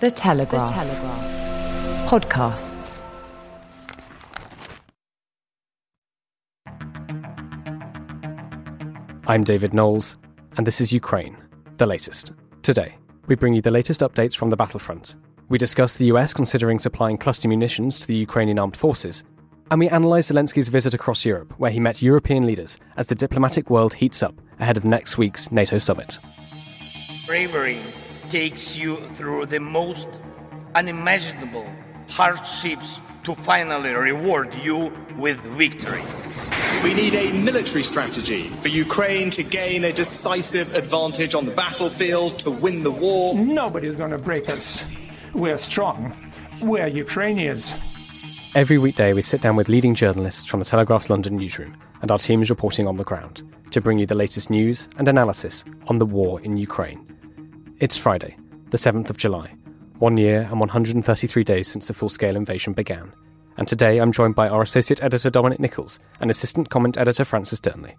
The Telegraph. The Telegraph. Podcasts. I'm David Knowles, and this is Ukraine, the latest. Today, we bring you the latest updates from the battlefront. We discuss the US considering supplying cluster munitions to the Ukrainian armed forces, and we analyse Zelensky's visit across Europe, where he met European leaders as the diplomatic world heats up ahead of next week's NATO summit. Bravery takes you through the most unimaginable hardships to finally reward you with victory. We need a military strategy for Ukraine to gain a decisive advantage on the battlefield, to win the war. Nobody's going to break us. We're strong. We're Ukrainians. Every weekday, we sit down with leading journalists from the Telegraph's London newsroom and our teams reporting on the ground to bring you the latest news and analysis on the war in Ukraine. It's Friday, the 7th of July, one year and 133 days since the full scale invasion began and today I'm joined by our associate editor Dominic Nicholls and assistant comment editor Francis Dearnley.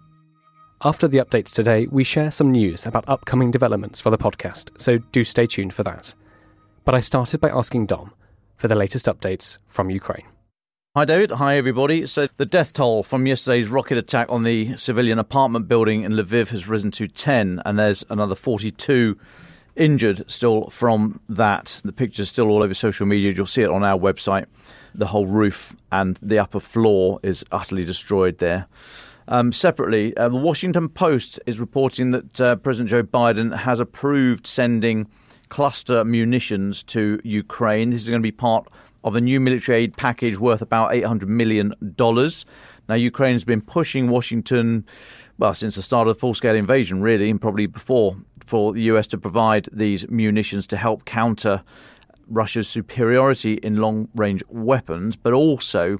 After the updates today, we share some news about upcoming developments for the podcast, so do stay tuned for that. But I started by asking Dom for the latest updates from Ukraine. Hi, David. Hi, everybody. So, the death toll from yesterday's rocket attack on the civilian apartment building in Lviv has risen to 10, and there's another 42 injured still from that. The picture's still all over social media. You'll see it on our website. The whole roof and the upper floor is utterly destroyed there. Um, separately, uh, the Washington Post is reporting that uh, President Joe Biden has approved sending cluster munitions to Ukraine. This is going to be part of a new military aid package worth about $800 million. Now, Ukraine has been pushing Washington, well, since the start of the full scale invasion, really, and probably before, for the US to provide these munitions to help counter Russia's superiority in long range weapons, but also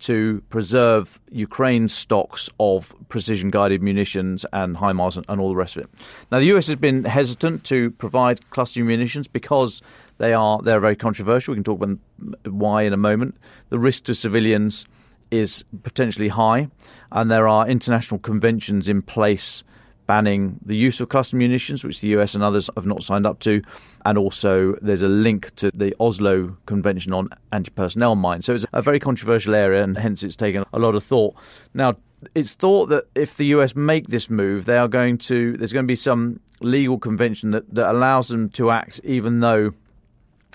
to preserve Ukraine's stocks of precision guided munitions and HIMARS and, and all the rest of it. Now, the US has been hesitant to provide cluster munitions because they are they're very controversial. We can talk about why in a moment. The risk to civilians is potentially high, and there are international conventions in place banning the use of cluster munitions, which the US and others have not signed up to. And also, there's a link to the Oslo Convention on Anti Personnel Mines. So it's a very controversial area, and hence it's taken a lot of thought. Now, it's thought that if the US make this move, they are going to, there's going to be some legal convention that, that allows them to act even though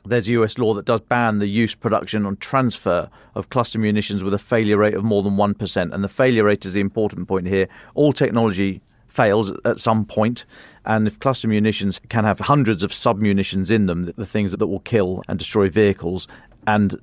there's US law that does ban the use, production, and transfer of cluster munitions with a failure rate of more than 1%. And the failure rate is the important point here. All technology fails at some point, and if cluster munitions can have hundreds of sub munitions in them, the things that will kill and destroy vehicles, and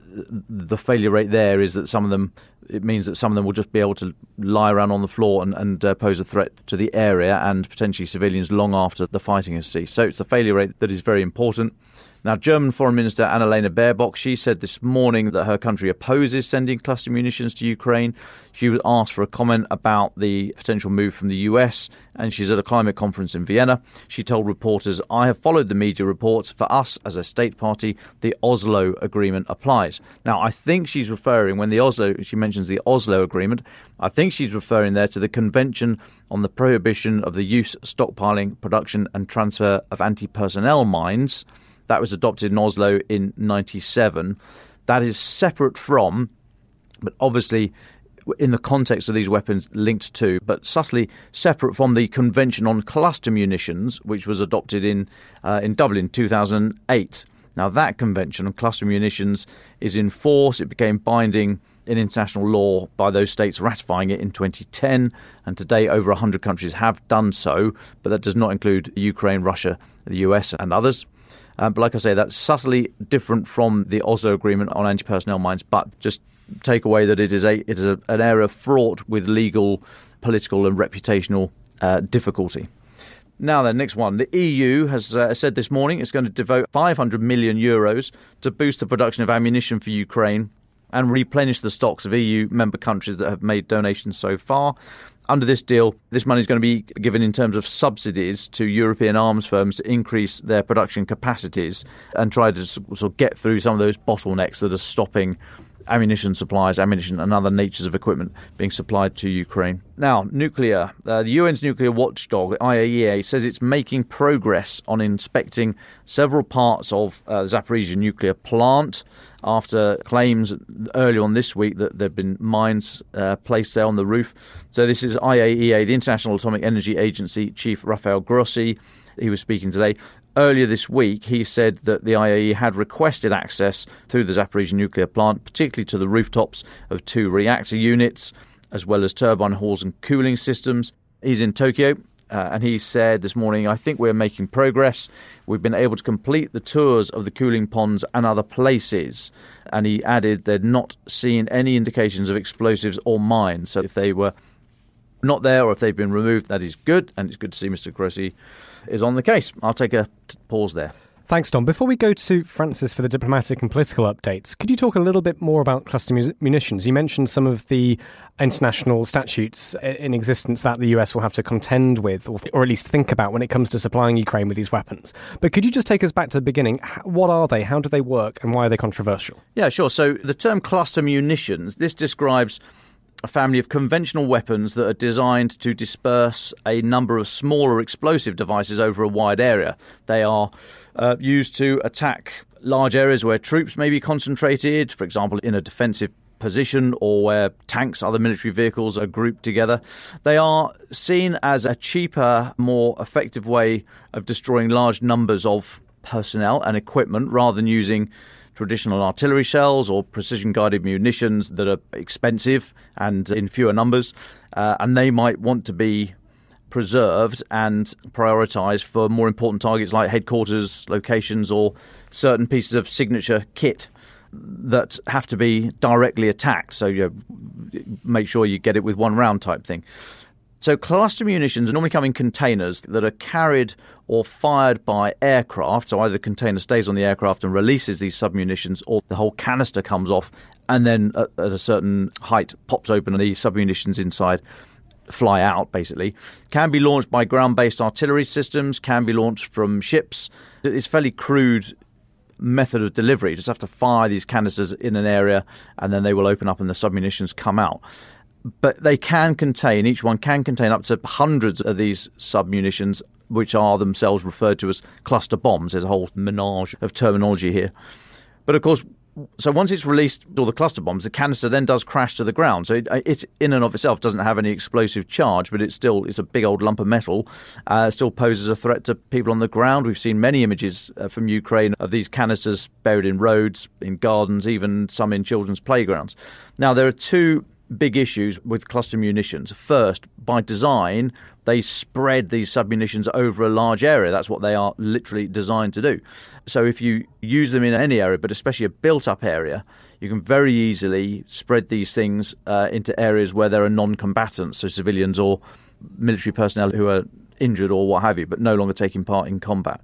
the failure rate there is that some of them it means that some of them will just be able to lie around on the floor and, and uh, pose a threat to the area and potentially civilians long after the fighting has ceased. So it's the failure rate that is very important. Now, German Foreign Minister Annalena Baerbock, she said this morning that her country opposes sending cluster munitions to Ukraine. She was asked for a comment about the potential move from the US, and she's at a climate conference in Vienna. She told reporters, I have followed the media reports. For us as a state party, the Oslo Agreement applies. Now, I think she's referring, when the Oslo, she mentions the Oslo Agreement, I think she's referring there to the Convention on the Prohibition of the Use, Stockpiling, Production, and Transfer of Anti Personnel Mines that was adopted in Oslo in 97. That is separate from, but obviously in the context of these weapons linked to, but subtly separate from the Convention on Cluster Munitions, which was adopted in uh, in Dublin 2008. Now that convention on cluster munitions is in force. It became binding in international law by those states ratifying it in 2010, and today over 100 countries have done so, but that does not include Ukraine, Russia, the US, and others. Um, but like I say, that's subtly different from the Oslo Agreement on anti-personnel mines. But just take away that it is a it is a, an area fraught with legal, political, and reputational uh, difficulty. Now, then, next one. The EU has uh, said this morning it's going to devote 500 million euros to boost the production of ammunition for Ukraine and replenish the stocks of EU member countries that have made donations so far under this deal, this money is going to be given in terms of subsidies to European arms firms to increase their production capacities and try to sort of get through some of those bottlenecks that are stopping ammunition supplies, ammunition and other natures of equipment being supplied to Ukraine. Now, nuclear. Uh, the UN's nuclear watchdog, IAEA, says it's making progress on inspecting several parts of uh, Zaporizhia nuclear plant after claims earlier on this week that there have been mines uh, placed there on the roof. So, this is IAEA, the International Atomic Energy Agency chief Rafael Grossi. He was speaking today. Earlier this week, he said that the IAEA had requested access through the Zaporizhia nuclear plant, particularly to the rooftops of two reactor units, as well as turbine halls and cooling systems. He's in Tokyo, uh, and he said this morning, I think we're making progress. We've been able to complete the tours of the cooling ponds and other places. And he added they'd not seen any indications of explosives or mines. So if they were not there or if they've been removed, that is good. And it's good to see Mr. Grossi is on the case. I'll take a pause there. Thanks, Dom. Before we go to Francis for the diplomatic and political updates, could you talk a little bit more about cluster munitions? You mentioned some of the international statutes in existence that the US will have to contend with, or, or, at least think about when it comes to supplying Ukraine with these weapons. But could you just take us back to the beginning? What are they? How do they work? And why are they controversial? Yeah, sure. So the term cluster munitions, this describes a family of conventional weapons that are designed to disperse a number of smaller explosive devices over a wide area. They are uh, used to attack large areas where troops may be concentrated, for example, in a defensive position or where tanks, other military vehicles are grouped together. They are seen as a cheaper, more effective way of destroying large numbers of personnel and equipment rather than using traditional artillery shells or precision guided munitions that are expensive and in fewer numbers, uh, and they might want to be preserved and prioritized for more important targets like headquarters locations or certain pieces of signature kit that have to be directly attacked. So you make sure you get it with one round type thing. So cluster munitions normally come in containers that are carried or fired by aircraft. So either the container stays on the aircraft and releases these submunitions, or the whole canister comes off and then at, at a certain height pops open and the submunitions inside fly out basically can be launched by ground-based artillery systems can be launched from ships it's fairly crude method of delivery you just have to fire these canisters in an area and then they will open up and the submunitions come out but they can contain, each one can contain up to hundreds of these submunitions, which are themselves referred to as cluster bombs. There's a whole menage of terminology here. But of course, so once it's released all the cluster bombs, the canister then does crash to the ground. So it, it in and of itself doesn't have any explosive charge, but it's still it's a big old lump of metal. Uh, still poses a threat to people on the ground. We've seen many images uh, from Ukraine of these canisters buried in roads, in gardens, even some in children's playgrounds. Now there are two big issues with cluster munitions. First, by design, they spread these submunitions over a large area. That's what they are literally designed to do. So if you use them in any area, but especially a built up area, you can very easily spread these things uh, into areas where there are non combatants, so civilians or military personnel who are injured or what have you, but no longer taking part in combat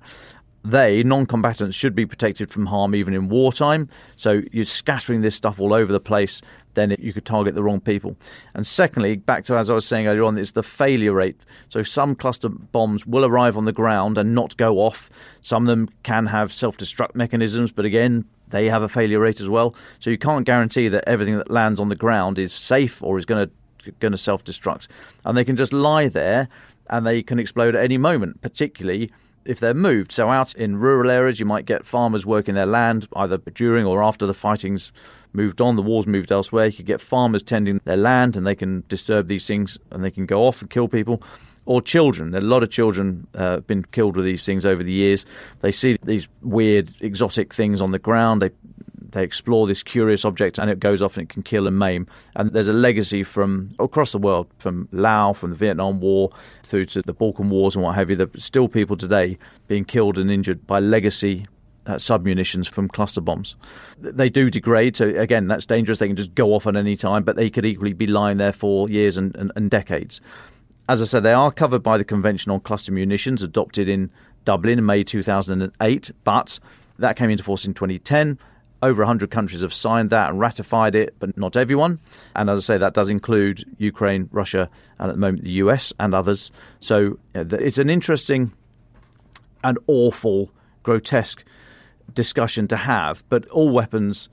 they, non combatants, should be protected from harm even in wartime. So you're scattering this stuff all over the place, then it, you could target the wrong people. And secondly, back to as I was saying earlier on, it's the failure rate. So some cluster bombs will arrive on the ground and not go off. Some of them can have self destruct mechanisms, but again, they have a failure rate as well. So you can't guarantee that everything that lands on the ground is safe or is going to going to self destruct. And they can just lie there and they can explode at any moment, particularly if they're moved. So out in rural areas, you might get farmers working their land either during or after the fighting's moved on, the war's moved elsewhere. You could get farmers tending their land and they can disturb these things and they can go off and kill people. Or children. A lot of children uh, have been killed with these things over the years. They see these weird, exotic things on the ground. They they explore this curious object and it goes off and it can kill and maim. And there's a legacy from across the world, from Laos, from the Vietnam War, through to the Balkan Wars and what have you. There's still people today being killed and injured by legacy uh, submunitions from cluster bombs. They do degrade, so again, that's dangerous. They can just go off at any time, but they could equally be lying there for years and, and, and decades. As I said, they are covered by the Convention on Cluster Munitions adopted in Dublin in May 2008, but that came into force in 2010. Over 100 countries have signed that and ratified it, but not everyone. And as I say, that does include Ukraine, Russia, and at the moment the US and others. So it's an interesting and awful, grotesque discussion to have. But all weapons,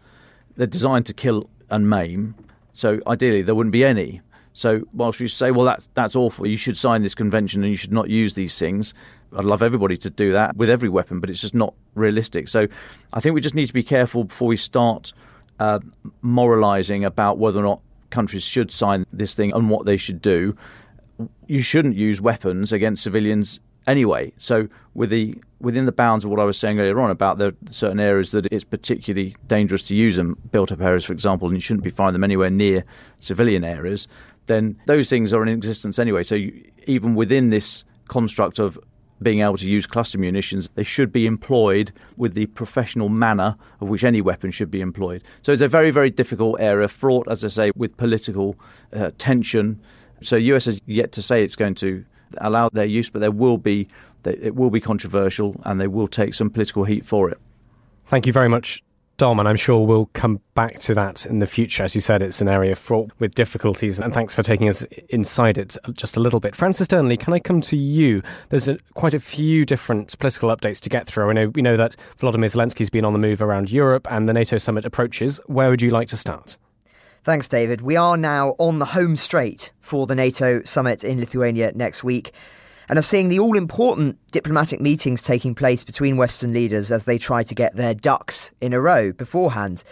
they're designed to kill and maim. So ideally, there wouldn't be any. So whilst you say, well, that's that's awful, you should sign this convention and you should not use these things. I'd love everybody to do that with every weapon, but it's just not realistic. So I think we just need to be careful before we start uh, moralising about whether or not countries should sign this thing and what they should do. You shouldn't use weapons against civilians anyway. So with the within the bounds of what I was saying earlier on about the certain areas that it's particularly dangerous to use them, built up areas, for example, and you shouldn't be firing them anywhere near civilian areas then those things are in existence anyway. So you, even within this construct of being able to use cluster munitions, they should be employed with the professional manner of which any weapon should be employed. So it's a very, very difficult area, fraught, as I say, with political uh, tension. So US has yet to say it's going to allow their use, but there will be it will be controversial, and they will take some political heat for it. Thank you very much, Dom, and I'm sure we'll come back to that in the future. As you said, it's an area fraught with difficulties, and thanks for taking us inside it just a little bit. Francis Dearnley, can I come to you? There's a, quite a few different political updates to get through. I know we know that Volodymyr Zelensky's been on the move around Europe, and the NATO summit approaches. Where would you like to start? Thanks, David. We are now on the home straight for the NATO summit in Lithuania next week and are seeing the all important diplomatic meetings taking place between Western leaders as they try to get their ducks in a row beforehand.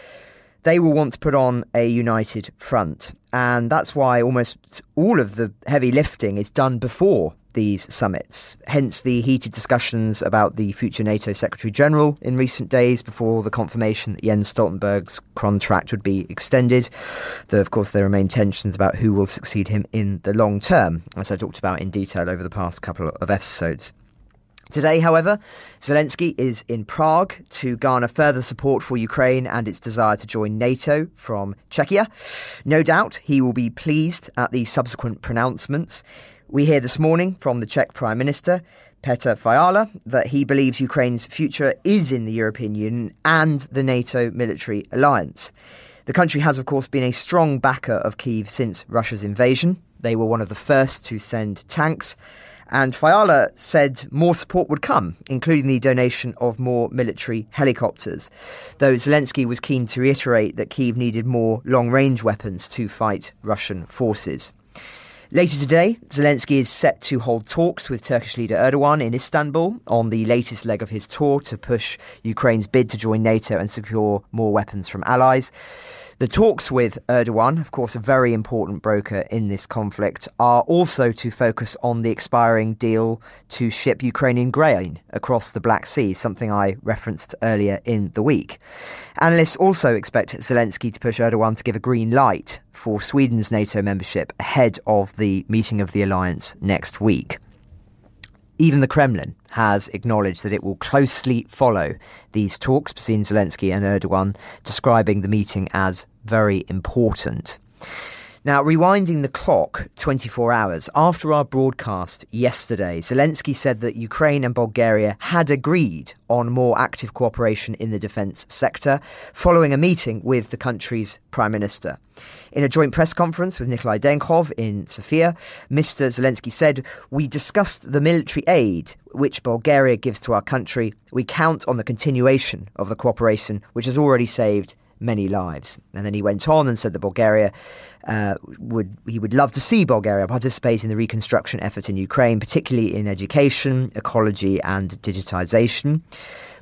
They will want to put on a united front. And that's why almost all of the heavy lifting is done before these summits. Hence the heated discussions about the future NATO Secretary General in recent days before the confirmation that Jens Stoltenberg's contract would be extended. Though, of course, there remain tensions about who will succeed him in the long term, as I talked about in detail over the past couple of episodes. Today, however, Zelensky is in Prague to garner further support for Ukraine and its desire to join NATO from Czechia. No doubt he will be pleased at the subsequent pronouncements. We hear this morning from the Czech Prime Minister, Petr Fiala, that he believes Ukraine's future is in the European Union and the NATO military alliance. The country has, of course, been a strong backer of Kiev since Russia's invasion. They were one of the first to send tanks. And Fiala said more support would come, including the donation of more military helicopters. Though Zelensky was keen to reiterate that Kiev needed more long range weapons to fight Russian forces. Later today, Zelensky is set to hold talks with Turkish leader Erdogan in Istanbul on the latest leg of his tour to push Ukraine's bid to join NATO and secure more weapons from allies. The talks with Erdogan, of course, a very important broker in this conflict, are also to focus on the expiring deal to ship Ukrainian grain across the Black Sea, something I referenced earlier in the week. Analysts also expect Zelensky to push Erdogan to give a green light for Sweden's NATO membership ahead of the meeting of the alliance next week. Even the Kremlin has acknowledged that it will closely follow these talks between Zelensky and Erdogan, describing the meeting as very important. Now, rewinding the clock 24 hours after our broadcast yesterday, Zelensky said that Ukraine and Bulgaria had agreed on more active cooperation in the defence sector following a meeting with the country's Prime Minister. In a joint press conference with Nikolai Denkov in Sofia, Mr. Zelensky said, We discussed the military aid which Bulgaria gives to our country. We count on the continuation of the cooperation, which has already saved many lives. And then he went on and said that Bulgaria uh, would he would love to see Bulgaria participate in the reconstruction effort in Ukraine, particularly in education, ecology, and digitization.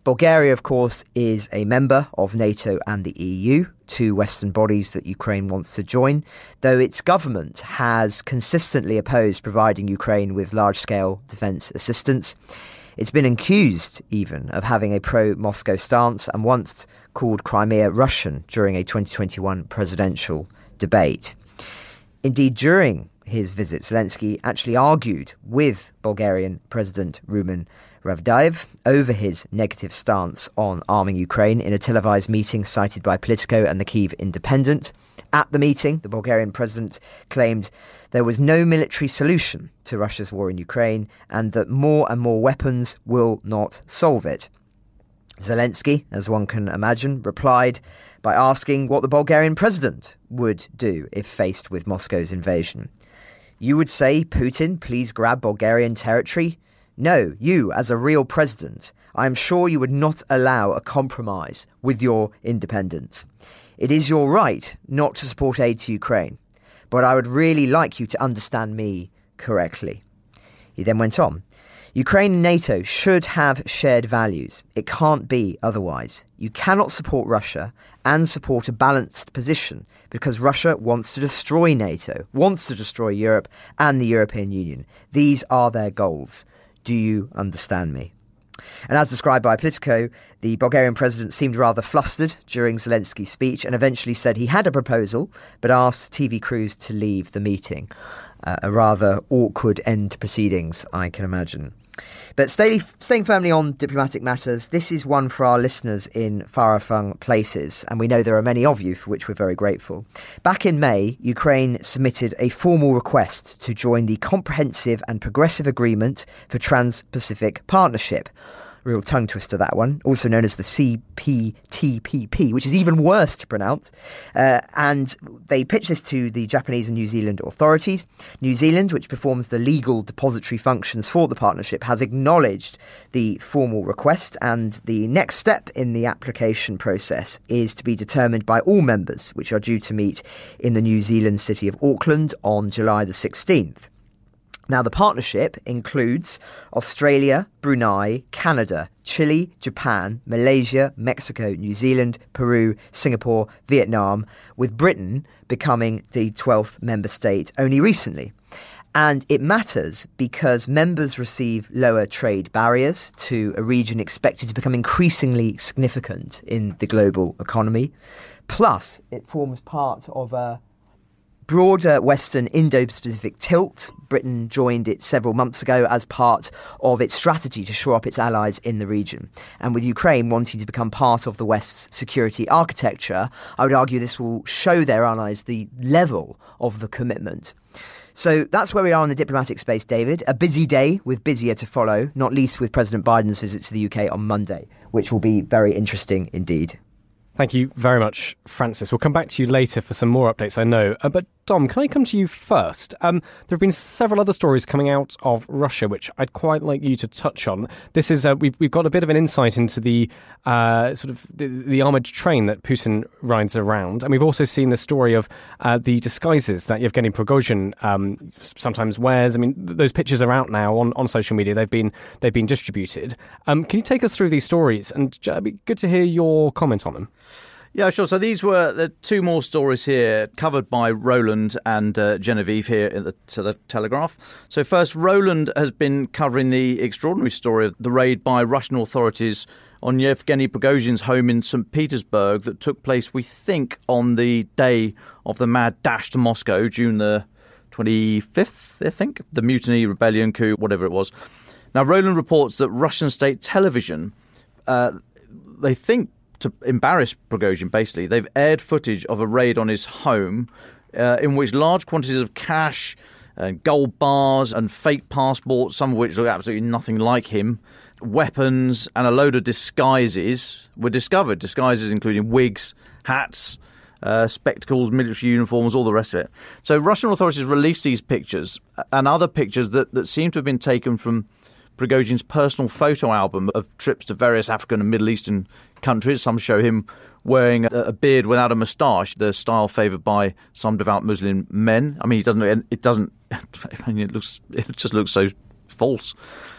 Bulgaria, of course, is a member of NATO and the EU, two Western bodies that Ukraine wants to join, though its government has consistently opposed providing Ukraine with large scale defence assistance. It's been accused, even, of having a pro Moscow stance and once called Crimea Russian during a 2021 presidential debate. Indeed, during his visit, Zelensky actually argued with Bulgarian President Rumen Radev over his negative stance on arming Ukraine in a televised meeting cited by Politico and the Kiev Independent. At the meeting, the Bulgarian president claimed there was no military solution to Russia's war in Ukraine and that more and more weapons will not solve it. Zelensky, as one can imagine, replied by asking what the Bulgarian president would do if faced with Moscow's invasion. You would say, Putin, please grab Bulgarian territory? No, you, as a real president, I am sure you would not allow a compromise with your independence. It is your right not to support aid to Ukraine, but I would really like you to understand me correctly. He then went on. Ukraine and NATO should have shared values. It can't be otherwise. You cannot support Russia and support a balanced position because Russia wants to destroy NATO, wants to destroy Europe and the European Union. These are their goals. Do you understand me? And as described by Politico, the Bulgarian president seemed rather flustered during Zelensky's speech and eventually said he had a proposal but asked TV crews to leave the meeting. Uh, a rather awkward end to proceedings, I can imagine. But stay, staying firmly on diplomatic matters, this is one for our listeners in far flung places, and we know there are many of you, for which we're very grateful. Back in May, Ukraine submitted a formal request to join the Comprehensive and Progressive Agreement for Trans Pacific Partnership real tongue twister that one, also known as the CPTPP, which is even worse to pronounce. Uh, and they pitched this to the Japanese and New Zealand authorities. New Zealand, which performs the legal depository functions for the partnership, has acknowledged the formal request, and the next step in the application process is to be determined by all members, which are due to meet in the New Zealand city of Auckland on July the 16th. Now, the partnership includes Australia, Brunei, Canada, Chile, Japan, Malaysia, Mexico, New Zealand, Peru, Singapore, Vietnam, with Britain becoming the 12th member state only recently. And it matters because members receive lower trade barriers to a region expected to become increasingly significant in the global economy. Plus, it forms part of a broader Western Indo Pacific tilt. Britain joined it several months ago as part of its strategy to shore up its allies in the region. And with Ukraine wanting to become part of the West's security architecture, I would argue this will show their allies the level of the commitment. So that's where we are in the diplomatic space, David. A busy day with busier to follow, not least with President Biden's visit to the UK on Monday, which will be very interesting indeed. Thank you very much, Francis. We'll come back to you later for some more updates, I know. Uh, but Dom, can I come to you first? Um, there have been several other stories coming out of Russia, which I'd quite like you to touch on. This is uh, we've we've got a bit of an insight into the uh, sort of the, the, armored train that Putin rides around, and we've also seen the story of uh, the disguises that Yevgeny Prigozhin um, sometimes wears. I mean, th- those pictures are out now on, on social media. They've been they've been distributed. Um, can you take us through these stories? And it'd be good to hear your comment on them. Yeah, sure. So these were the two more stories here covered by Roland and uh, Genevieve here in the, to the Telegraph. So first, Roland has been covering the extraordinary story of the raid by Russian authorities on Yevgeny Prigozhin's home in St. Petersburg that took place, we think, on the day of the mad dash to Moscow, June the 25th, I think, the mutiny, rebellion, coup, whatever it was. Now, Roland reports that Russian state television, uh, they think to embarrass Prigozhin, basically, they've aired footage of a raid on his home uh, in which large quantities of cash and gold bars and fake passports, some of which look absolutely nothing like him, weapons, and a load of disguises were discovered. Disguises including wigs, hats, uh, spectacles, military uniforms, all the rest of it. So Russian authorities released these pictures and other pictures that, that seem to have been taken from Prigozhin's personal photo album of trips to various African and Middle Eastern countries. Some show him wearing a, beard without a moustache, the style favoured by some devout Muslim men. I mean, he doesn't. It doesn't. I mean, it looks. It just looks so false.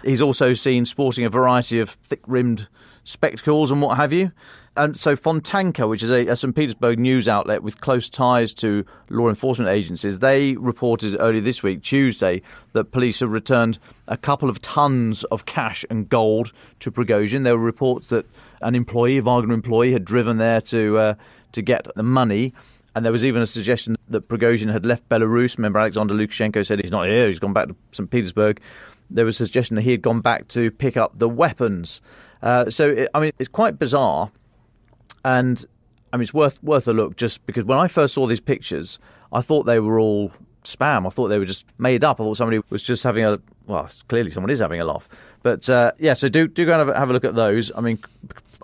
He's also seen sporting a variety of thick-rimmed spectacles and what have you. And so Fontanka, which is a, a, St. Petersburg news outlet with close ties to law enforcement agencies, they reported early this week, Tuesday, that police have returned a couple of tons of cash and gold to Prigozhin. There were reports that an employee, a Wagner employee, had driven there to uh, to get the money. And there was even a suggestion that Prigozhin had left Belarus. Remember, Alexander Lukashenko said he's not here, he's gone back to St. Petersburg. There was a suggestion that he had gone back to pick up the weapons. Uh, so, it, I mean, it's quite bizarre. And, I mean, it's worth, worth a look just because when I first saw these pictures, I thought they were all spam. I thought they were just made up. I thought somebody was just having a, well, clearly someone is having a laugh. But uh, yeah, so do, do go and have, have a look at those. I mean,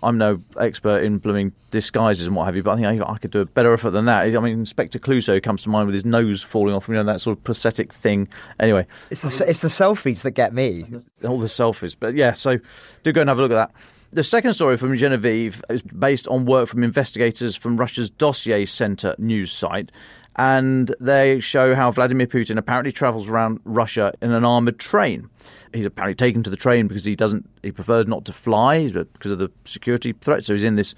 I'm no expert in blooming disguises and what have you, but I think I, I could do a better effort than that. I mean, Inspector Clouseau comes to mind with his nose falling off, you know, that sort of prosthetic thing. Anyway, It's the, it's the selfies that get me. all the selfies. But yeah, so do go and have a look at that. The second story from Genevieve is based on work from investigators from Russia's Dossier Center news site. And they show how Vladimir Putin apparently travels around Russia in an armored train. He's apparently taken to the train because he doesn't, he prefers not to fly because of the security threat. So he's in this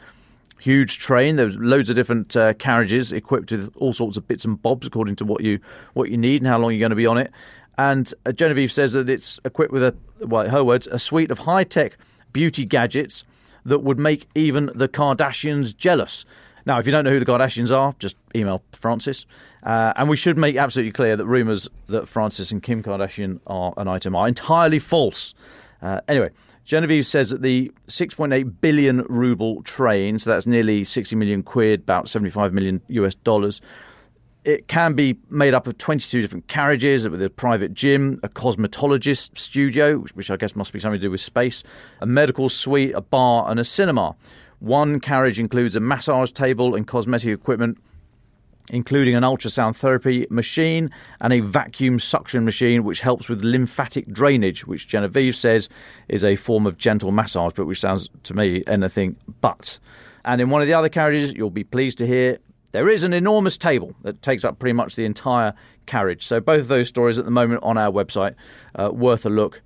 huge train. There's loads of different uh, carriages equipped with all sorts of bits and bobs according to what you what you need and how long you're going to be on it. And uh, Genevieve says that it's equipped with a, well, her words, a suite of high tech beauty gadgets that would make even the Kardashians jealous. Now, if you don't know who the Kardashians are, just email Francis. Uh, and we should make absolutely clear that rumours that Francis and Kim Kardashian are an item are entirely false. Uh, anyway, Genevieve says that the 6.8 billion ruble train, so that's nearly 60 million quid, about 75 million US dollars, it can be made up of 22 different carriages with a private gym, a cosmetologist studio, which I guess must be something to do with space, a medical suite, a bar, and a cinema. One carriage includes a massage table and cosmetic equipment, including an ultrasound therapy machine and a vacuum suction machine, which helps with lymphatic drainage, which Genevieve says is a form of gentle massage, but which sounds to me anything but. And in one of the other carriages, you'll be pleased to hear there is an enormous table that takes up pretty much the entire carriage. So both of those stories at the moment on our website, uh, worth a look.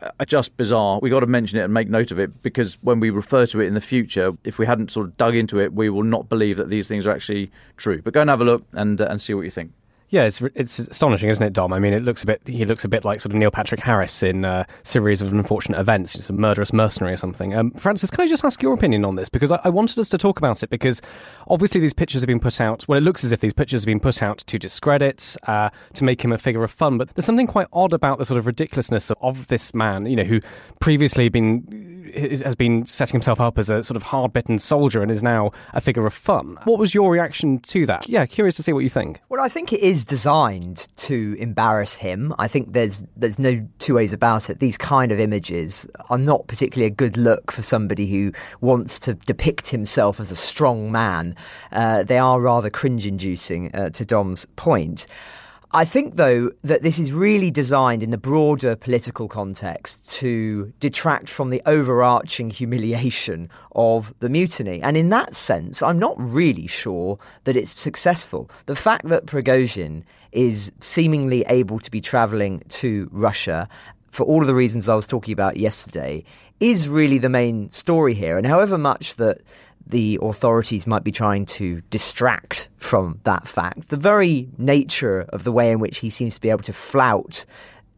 Uh, just bizarre. We got to mention it and make note of it because when we refer to it in the future, if we hadn't sort of dug into it, we will not believe that these things are actually true. But go and have a look and uh, and see what you think. Yeah, it's it's astonishing, isn't it, Dom? I mean, it looks a bit. He looks a bit like sort of Neil Patrick Harris in a series of unfortunate events, just a murderous mercenary or something. Um, Francis, can I just ask your opinion on this? Because I, I, wanted us to talk about it because obviously these pictures have been put out. Well, it looks as if these pictures have been put out to discredit, uh, to make him a figure of fun. But there's something quite odd about the sort of ridiculousness of, of this man. You know, who previously been has been setting himself up as a sort of hard bitten soldier and is now a figure of fun. What was your reaction to that? Yeah, curious to see what you think. Well, I think it is designed to embarrass him. I think there's there's no two ways about it. These kind of images are not particularly a good look for somebody who wants to depict himself as a strong man. Uh, they are rather cringe-inducing, uh, to Dom's point. I think, though, that this is really designed in the broader political context to detract from the overarching humiliation of the mutiny. And in that sense, I'm not really sure that it's successful. The fact that Prigozhin is seemingly able to be travelling to Russia for all of the reasons I was talking about yesterday is really the main story here. And however much that the authorities might be trying to distract from that fact. The very nature of the way in which he seems to be able to flout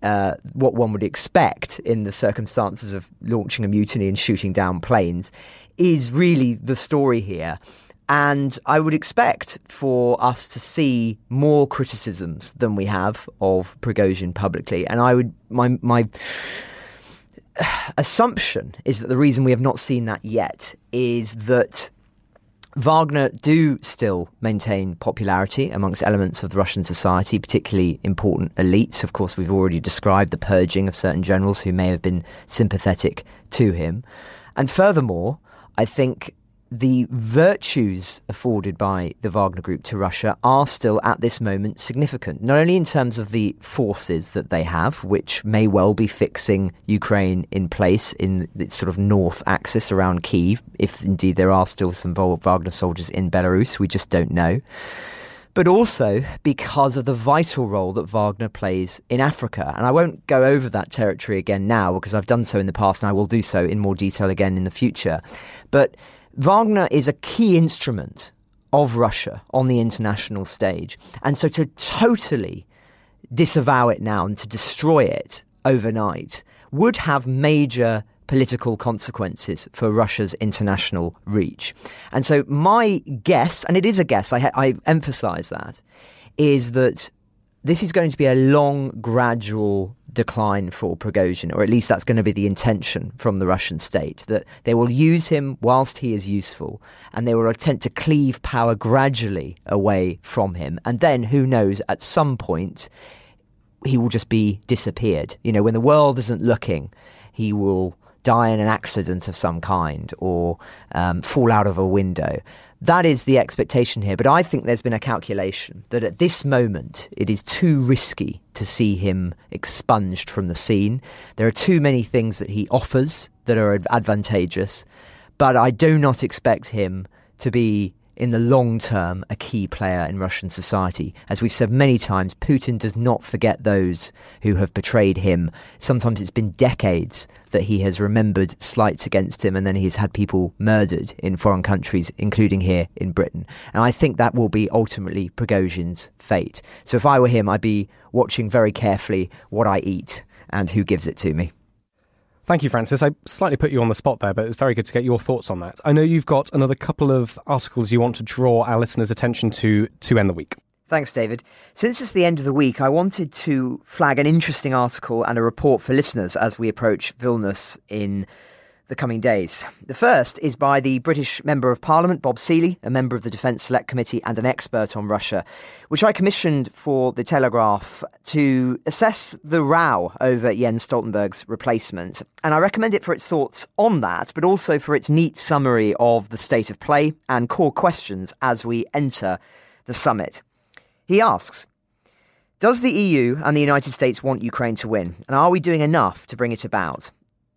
uh, what one would expect in the circumstances of launching a mutiny and shooting down planes is really the story here. And I would expect for us to see more criticisms than we have of Prigozhin publicly. And I would, my, my, assumption is that the reason we have not seen that yet is that Wagner do still maintain popularity amongst elements of Russian society, particularly important elites. Of course, we've already described the purging of certain generals who may have been sympathetic to him. And furthermore, I think the virtues afforded by the Wagner Group to Russia are still at this moment significant, not only in terms of the forces that they have, which may well be fixing Ukraine in place in its sort of north axis around Kiev, if indeed there are still some Wagner soldiers in Belarus, we just don't know. But also because of the vital role that Wagner plays in Africa. And I won't go over that territory again now because I've done so in the past and I will do so in more detail again in the future. But Wagner is a key instrument of Russia on the international stage. And so to totally disavow it now and to destroy it overnight would have major political consequences for Russia's international reach. And so my guess, and it is a guess, I, I emphasize that, is that this is going to be a long, gradual decline for Prigozhin, or at least that's going to be the intention from the Russian state, that they will use him whilst he is useful, and they will attempt to cleave power gradually away from him. And then, who knows, at some point, he will just be disappeared. You know, when the world isn't looking, he will die in an accident of some kind or um, fall out of a window. That is the expectation here. But I think there's been a calculation that at this moment it is too risky to see him expunged from the scene. There are too many things that he offers that are advantageous. But I do not expect him to be in the long term a key player in Russian society. As we've said many times, Putin does not forget those who have betrayed him. Sometimes it's been decades that he has remembered slights against him and then he's had people murdered in foreign countries, including here in Britain. And I think that will be ultimately Prigozhin's fate. So if I were him, I'd be watching very carefully what I eat and who gives it to me. Thank you, Francis. I slightly put you on the spot there, but it's very good to get your thoughts on that. I know you've got another couple of articles you want to draw our listeners' attention to to end the week. Thanks, David. Since it's the end of the week, I wanted to flag an interesting article and a report for listeners as we approach Vilnius in the coming days. The first is by the British Member of Parliament, Bob Seely, a member of the Defence Select Committee and an expert on Russia, which I commissioned for The Telegraph to assess the row over Jens Stoltenberg's replacement. And I recommend it for its thoughts on that, but also for its neat summary of the state of play and core questions as we enter the summit. He asks, does the EU and the United States want Ukraine to win? And are we doing enough to bring it about?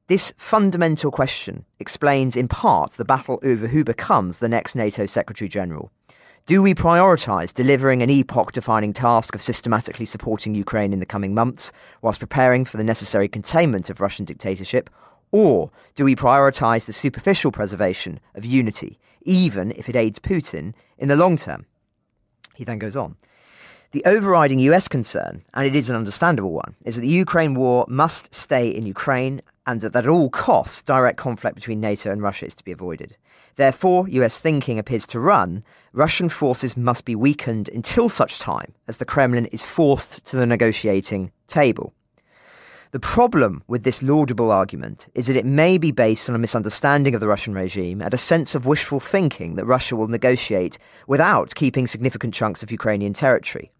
This fundamental question explains in part the battle over who becomes the next NATO Secretary General. Do we prioritise delivering an epoch defining task of systematically supporting Ukraine in the coming months whilst preparing for the necessary containment of Russian dictatorship? Or do we prioritise the superficial preservation of unity, even if it aids Putin in the long term? He then goes on. The overriding US concern, and it is an understandable one, is that the Ukraine war must stay in Ukraine and that at all costs, direct conflict between NATO and Russia is to be avoided. Therefore, US thinking appears to run Russian forces must be weakened until such time as the Kremlin is forced to the negotiating table. The problem with this laudable argument is that it may be based on a misunderstanding of the Russian regime and a sense of wishful thinking that Russia will negotiate without keeping significant chunks of Ukrainian territory.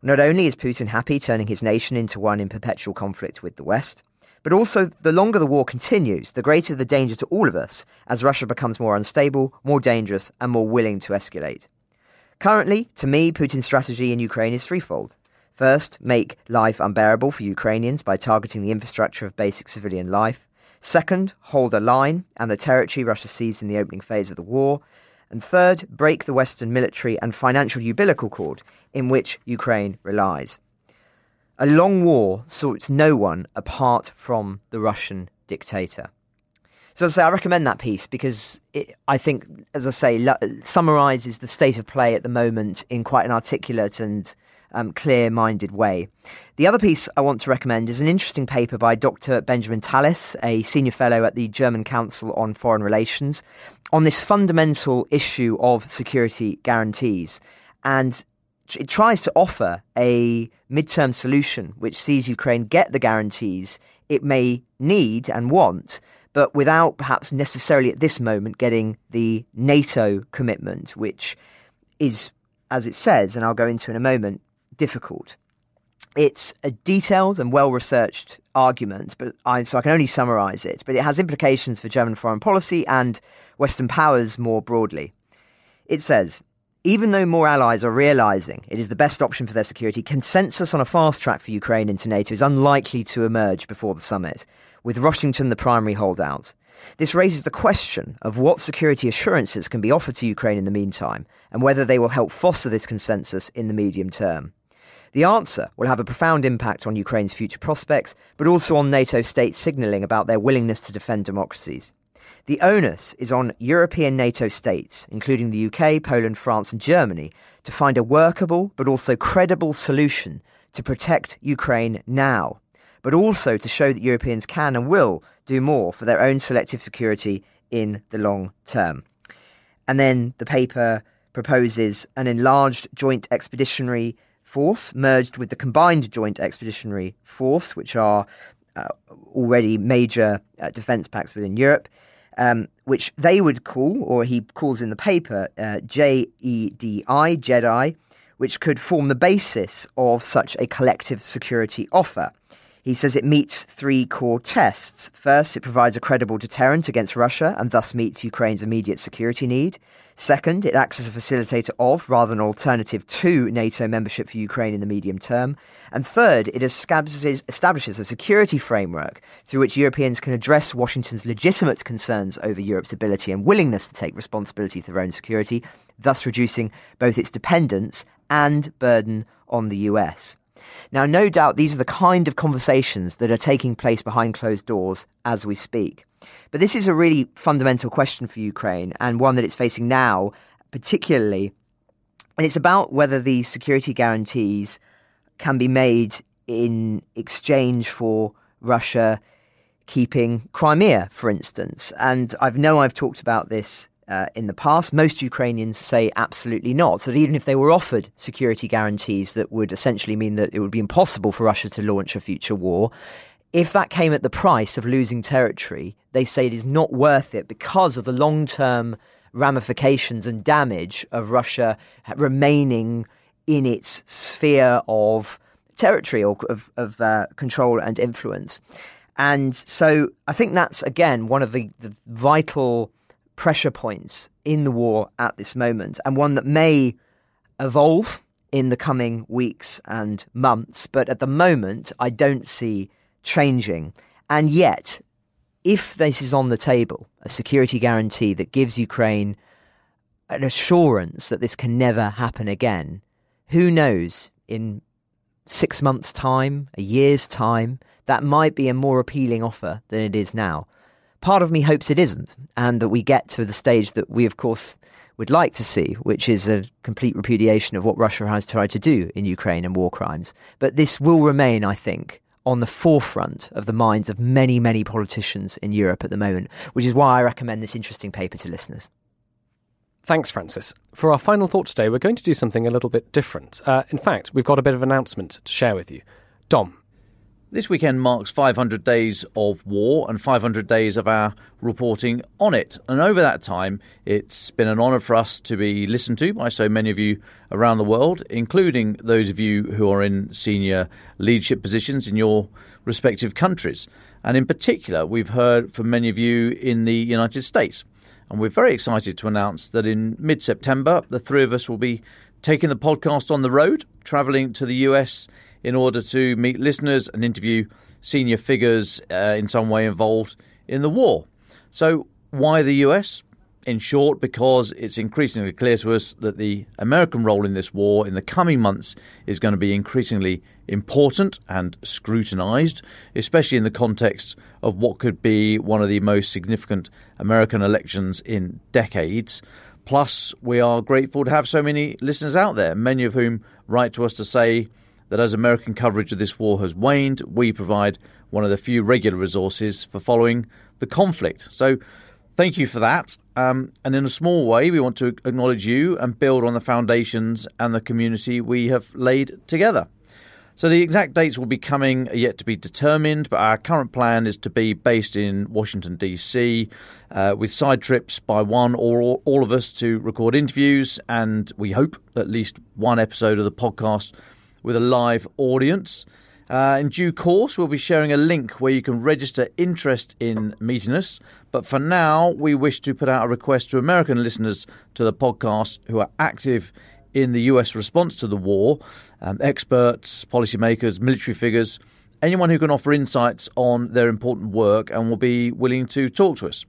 Not only is Putin happy turning his nation into one in perpetual conflict with the West, but also, the longer the war continues, the greater the danger to all of us as Russia becomes more unstable, more dangerous, and more willing to escalate. Currently, to me, Putin's strategy in Ukraine is threefold. First, make life unbearable for Ukrainians by targeting the infrastructure of basic civilian life. Second, hold a line and the territory Russia seized in the opening phase of the war. And third, break the Western military and financial umbilical cord in which Ukraine relies. A long war sorts no one apart from the Russian dictator. So as I say, I recommend that piece because it, I think, as I say, lo- summarises the state of play at the moment in quite an articulate and um, clear-minded way. The other piece I want to recommend is an interesting paper by Dr. Benjamin Tallis, a senior fellow at the German Council on Foreign Relations, on this fundamental issue of security guarantees. And it tries to offer a midterm solution which sees Ukraine get the guarantees it may need and want, but without perhaps necessarily at this moment getting the NATO commitment, which is, as it says, and I'll go into in a moment, difficult. It's a detailed and well researched argument, but I, so I can only summarize it. But it has implications for German foreign policy and Western powers more broadly. It says even though more allies are realizing it is the best option for their security, consensus on a fast track for Ukraine into NATO is unlikely to emerge before the summit, with Washington the primary holdout. This raises the question of what security assurances can be offered to Ukraine in the meantime, and whether they will help foster this consensus in the medium term. The answer will have a profound impact on Ukraine's future prospects, but also on NATO states signalling about their willingness to defend democracies. The onus is on European NATO states, including the UK, Poland, France, and Germany, to find a workable but also credible solution to protect Ukraine now, but also to show that Europeans can and will do more for their own selective security in the long term. And then the paper proposes an enlarged joint expeditionary force merged with the combined joint expeditionary force, which are uh, already major uh, defence pacts within Europe um, which they would call, or he calls in the paper, uh, JEDI, JEDI, which could form the basis of such a collective security offer. He says it meets three core tests. First, it provides a credible deterrent against Russia and thus meets Ukraine's immediate security need. Second, it acts as a facilitator of, rather than alternative to, NATO membership for Ukraine in the medium term. And third, it establishes, a security framework through which Europeans can address Washington's legitimate concerns over Europe's ability and willingness to take responsibility for their own security, thus reducing both its dependence and burden on the US. Now, no doubt these are the kind of conversations that are taking place behind closed doors as we speak. But this is a really fundamental question for Ukraine and one that it's facing now, particularly. And it's about whether these security guarantees can be made in exchange for Russia keeping Crimea, for instance. And I know I've talked about this uh, in the past. Most Ukrainians say absolutely not. That even if they were offered security guarantees that would essentially mean that it would be impossible for Russia to launch a future war, if that came at the price of losing territory, they say it is not worth it because of the long term ramifications and damage of Russia remaining in its sphere of territory or of, of uh, control and influence. And so I think that's, again, one of the, the vital pressure points in the war at this moment, and one that may evolve in the coming weeks and months. But at the moment, I don't see changing. And yet, if this is on the table, a security guarantee that gives Ukraine an assurance that this can never happen again, who knows in six months' time, a year's time, that might be a more appealing offer than it is now. Part of me hopes it isn't, and that we get to the stage that we, of course, would like to see, which is a complete repudiation of what Russia has tried to do in Ukraine and war crimes. But this will remain, I think, on the forefront of the minds of many, many politicians in Europe at the moment, which is why I recommend this interesting paper to listeners. Thanks, Francis. For our final thought today, we're going to do something a little bit different. Uh, in fact, we've got a bit of an announcement to share with you. Dom, this weekend marks 500 days of war and 500 days of our reporting on it. And over that time, it's been an honour for us to be listened to by so many of you around the world, including those of you who are in senior leadership positions in your respective countries. And in particular, we've heard from many of you in the United States. And we're very excited to announce that in mid September, the three of us will be taking the podcast on the road, travelling to the US in order to meet listeners and interview senior figures uh, in some way involved in the war. So, why the US? In short, because it's increasingly clear to us that the American role in this war in the coming months is going to be increasingly important and scrutinised, especially in the context of what could be one of the most significant American elections in decades. Plus, we are grateful to have so many listeners out there, many of whom write to us to say that as American coverage of this war has waned, we provide one of the few regular resources for following the conflict. So, thank you for that. Um, and in a small way, we want to acknowledge you and build on the foundations and the community we have laid together. So the exact dates will be coming yet to be determined, but our current plan is to be based in Washington DC, uh, with side trips by one or all, all of us to record interviews, and we hope at least one episode of the podcast with a live audience. Uh, in due course, we'll be sharing a link where you can register interest in meeting us. But for now, we wish to put out a request to American listeners to the podcast who are active in the US response to the war um, experts, policymakers, military figures, anyone who can offer insights on their important work and will be willing to talk to us.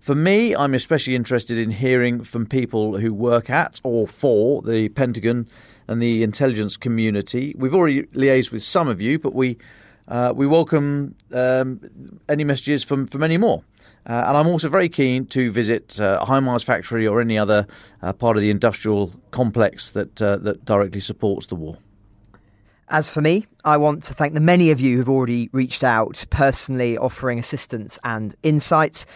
For me, I'm especially interested in hearing from people who work at or for the Pentagon and the intelligence community. We've already liaised with some of you, but we uh, we welcome um, any messages from, from any more. Uh, and I'm also very keen to visit uh, a HIMARS factory or any other uh, part of the industrial complex that, uh, that directly supports the war. As for me, I want to thank the many of you who've already reached out, personally offering assistance and insights.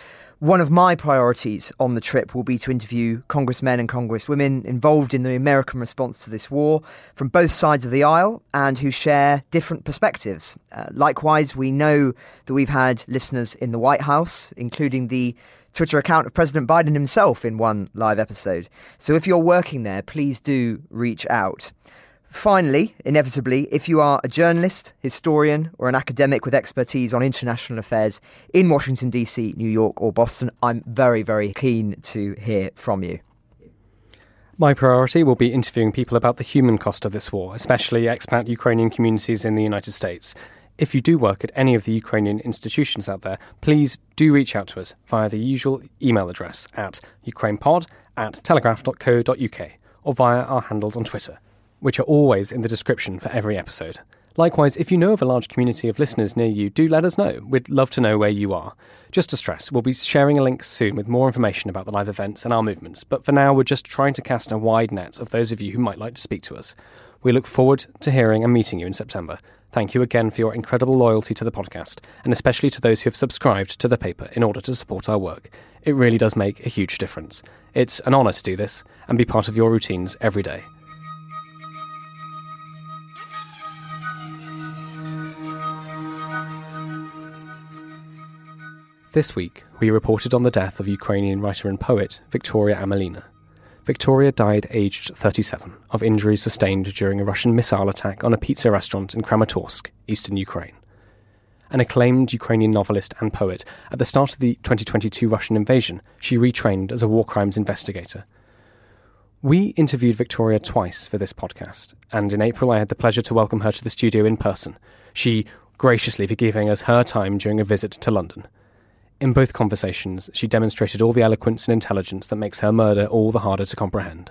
One of my priorities on the trip will be to interview congressmen and congresswomen involved in the American response to this war from both sides of the aisle and who share different perspectives. Uh, likewise, we know that we've had listeners in the White House, including the Twitter account of President Biden himself in one live episode. So if you're working there, please do reach out. Finally, inevitably, if you are a journalist, historian, or an academic with expertise on international affairs in Washington, D.C., New York, or Boston, I'm very, very keen to hear from you. My priority will be interviewing people about the human cost of this war, especially expat Ukrainian communities in the United States. If you do work at any of the Ukrainian institutions out there, please do reach out to us via the usual email address at ukrainepod at telegraph.co.uk or via our handles on Twitter which are always in the description for every episode. Likewise, if you know of a large community of listeners near you, do let us know. We'd love to know where you are. Just to stress, we'll be sharing a link soon with more information about the live events and our movements, but for now, we're just trying to cast a wide net of those of you who might like to speak to us. We look forward to hearing and meeting you in September. Thank you again for your incredible loyalty to the podcast, and especially to those who have subscribed to the paper in order to support our work. It really does make a huge difference. It's an honour to do this and be part of your routines every day. This week, we reported on the death of Ukrainian writer and poet Victoria Amelina. Victoria died aged 37 of injuries sustained during a Russian missile attack on a pizza restaurant in Kramatorsk, eastern Ukraine. An acclaimed Ukrainian novelist and poet, at the start of the 2022 Russian invasion, she retrained as a war crimes investigator. We interviewed Victoria twice for this podcast, and in April I had the pleasure to welcome her to the studio in person. She graciously forgiving us her time during a visit to London. In both conversations, she demonstrated all the eloquence and intelligence that makes her murder all the harder to comprehend.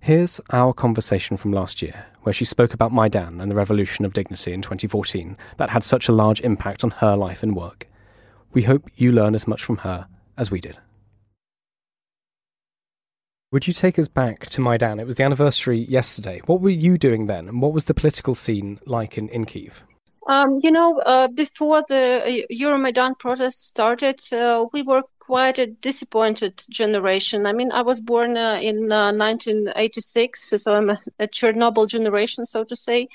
Here's our conversation from last year, where she spoke about Maidan and the revolution of dignity in 2014 that had such a large impact on her life and work. We hope you learn as much from her as we did. Would you take us back to Maidan? It was the anniversary yesterday. What were you doing then, and what was the political scene like in, in Kiev? Um, you know, uh, before the uh, Euromaidan protests started, uh, we were quite a disappointed generation. I mean, I was born uh, in uh, 1986, so I'm a, a, Chernobyl generation, so to say.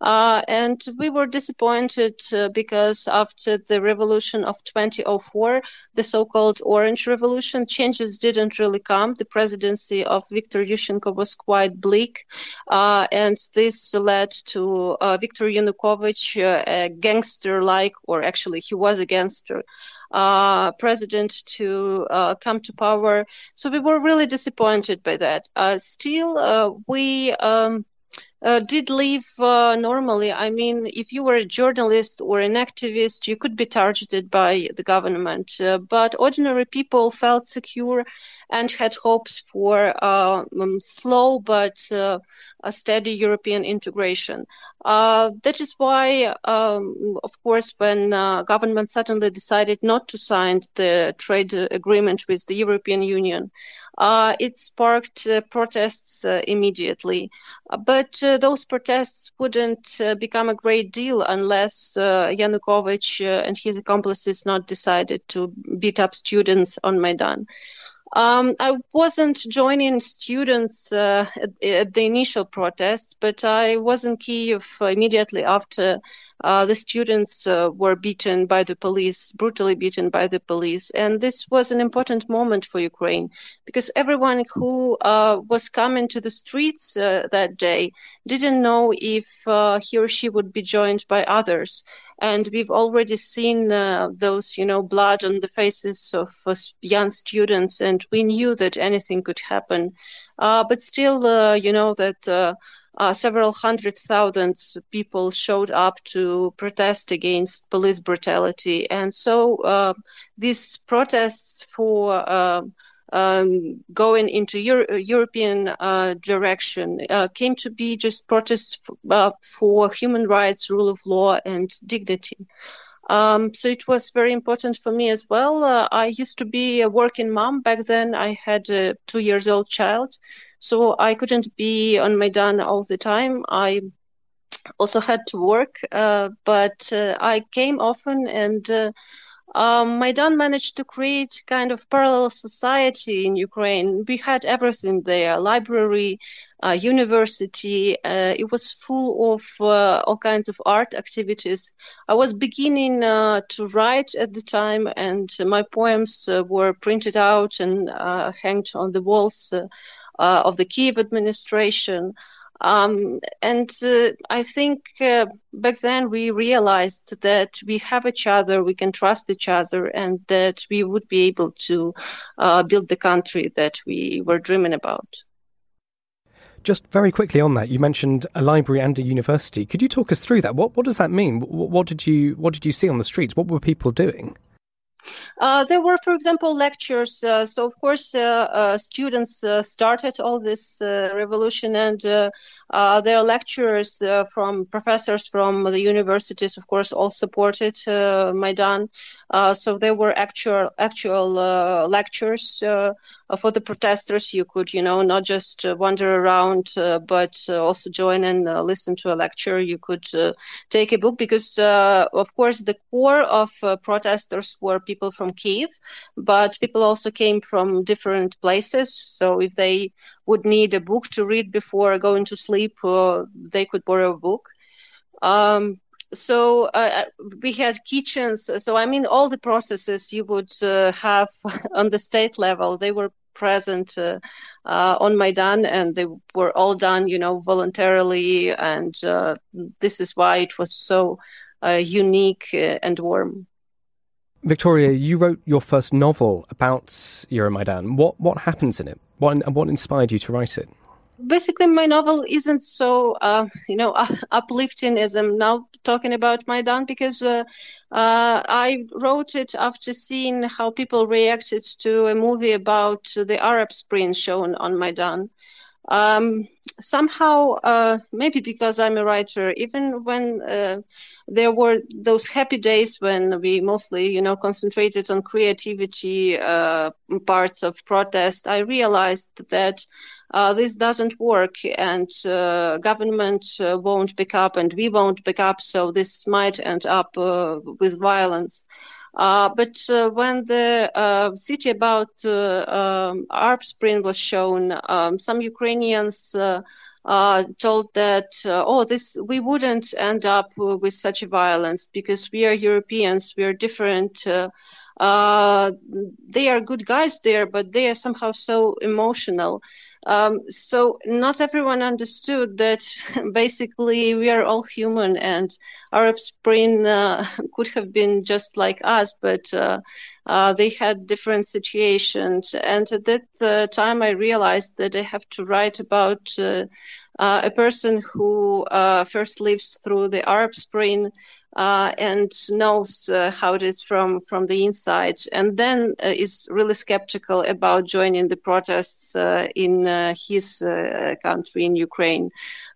Uh, and we were disappointed uh, because after the revolution of 2004, the so-called Orange Revolution, changes didn't really come. The presidency of Viktor Yushchenko was quite bleak, uh, and this led to uh, Viktor Yanukovych, a gangster-like, or actually he was a gangster, uh, president to uh, come to power. So we were really disappointed by that. Uh, still, uh, we. Um, uh, did live uh, normally. I mean, if you were a journalist or an activist, you could be targeted by the government. Uh, but ordinary people felt secure and had hopes for uh, um, slow but uh, a steady European integration. Uh, that is why, um, of course, when uh, government suddenly decided not to sign the trade agreement with the European Union, uh, it sparked protests immediately. but those protests wouldn't become a great deal unless Yanukovych and his accomplices not decided to beat up students on Maidan. Um, I wasn't joining students uh, at, at, the initial protests, but I was in Kiev immediately after the students uh, were beaten by the police, brutally beaten by the police. And this was an important moment for Ukraine because everyone who uh, was coming to the streets uh, that day didn't know if uh, he or she would be joined by others and we've already seen uh, those you know blood on the faces of uh, young students and we knew that anything could happen uh, but still uh, you know that uh, uh, several hundred thousands people showed up to protest against police brutality and so these protests for um, going into Euro- European uh, direction uh, came to be just protests f- uh, for human rights, rule of law, and dignity. Um, so it was very important for me as well. Uh, I used to be a working mom back then. I had a two years old child, so I couldn't be on Maidan all the time. I also had to work, uh, but uh, I came often and um, Maidan managed to create kind of parallel society in Ukraine. We had everything there: library, uh, university. Uh, it was full of uh, all kinds of art activities. I was beginning uh, to write at the time, and my poems uh, were printed out and uh, hanged on the walls of the Kiev administration. Um, and uh, I think uh, back then we realized that we have each other, we can trust each other, and that we would be able to uh, build the country that we were dreaming about. Just very quickly on that, you mentioned a library and a university. Could you talk us through that? What what does that mean? What, what did you what did you see on the streets? What were people doing? Uh, there were, for example, lectures. Uh, so, of course, uh, uh students uh, started all this uh, revolution, and uh, uh, there are lecturers uh, from professors from the universities, of course, all supported Maidan. so there were actual actual lectures for the protesters. You could, you know, not just wander around, but also join and listen to a lecture. You could take a book because, of course, the core of protesters were people from Kiev, but people also came from different places. So if they would need a book to read before going to sleep, uh, they could borrow a book. Um, so uh, uh we had kitchens. So I mean, all the processes you would uh, have on the state level, they were present uh, uh, on Maidan, and they were all done, you know, voluntarily. And uh, this is why it was so unique and warm. Victoria, you wrote your first novel about Euromaidan. What what happens in it? What what inspired you to write it? Basically, my novel isn't so uh, you know uplifting as I'm now talking about Maidan because uh, uh, I wrote it after seeing how people reacted to a movie about the Arab Spring shown on Maidan. Um, somehow, uh, maybe because I'm a writer, even when uh, there were those happy days when we mostly, you know, concentrated on creativity uh, parts of protest, I realized that uh, this doesn't work and uh, government uh, won't pick up and we won't pick up, so this might end up with violence. Uh, but uh, when the uh, city about um, Arab Spring was shown, um, some Ukrainians uh, told that uh, oh this we wouldn't end up with such violence because we are Europeans we are different uh, they are good guys there but they are somehow so emotional um, so not everyone understood that basically we are all human and Arab Spring uh, could have been just like us, but uh, uh, they had different situations. And at that uh, time, I realized that I have to write about uh, uh, a person who first lives through the Arab Spring uh, and knows uh, how it is from from the inside, and then uh, is really skeptical about joining the protests uh, in uh, his uh, country in Ukraine,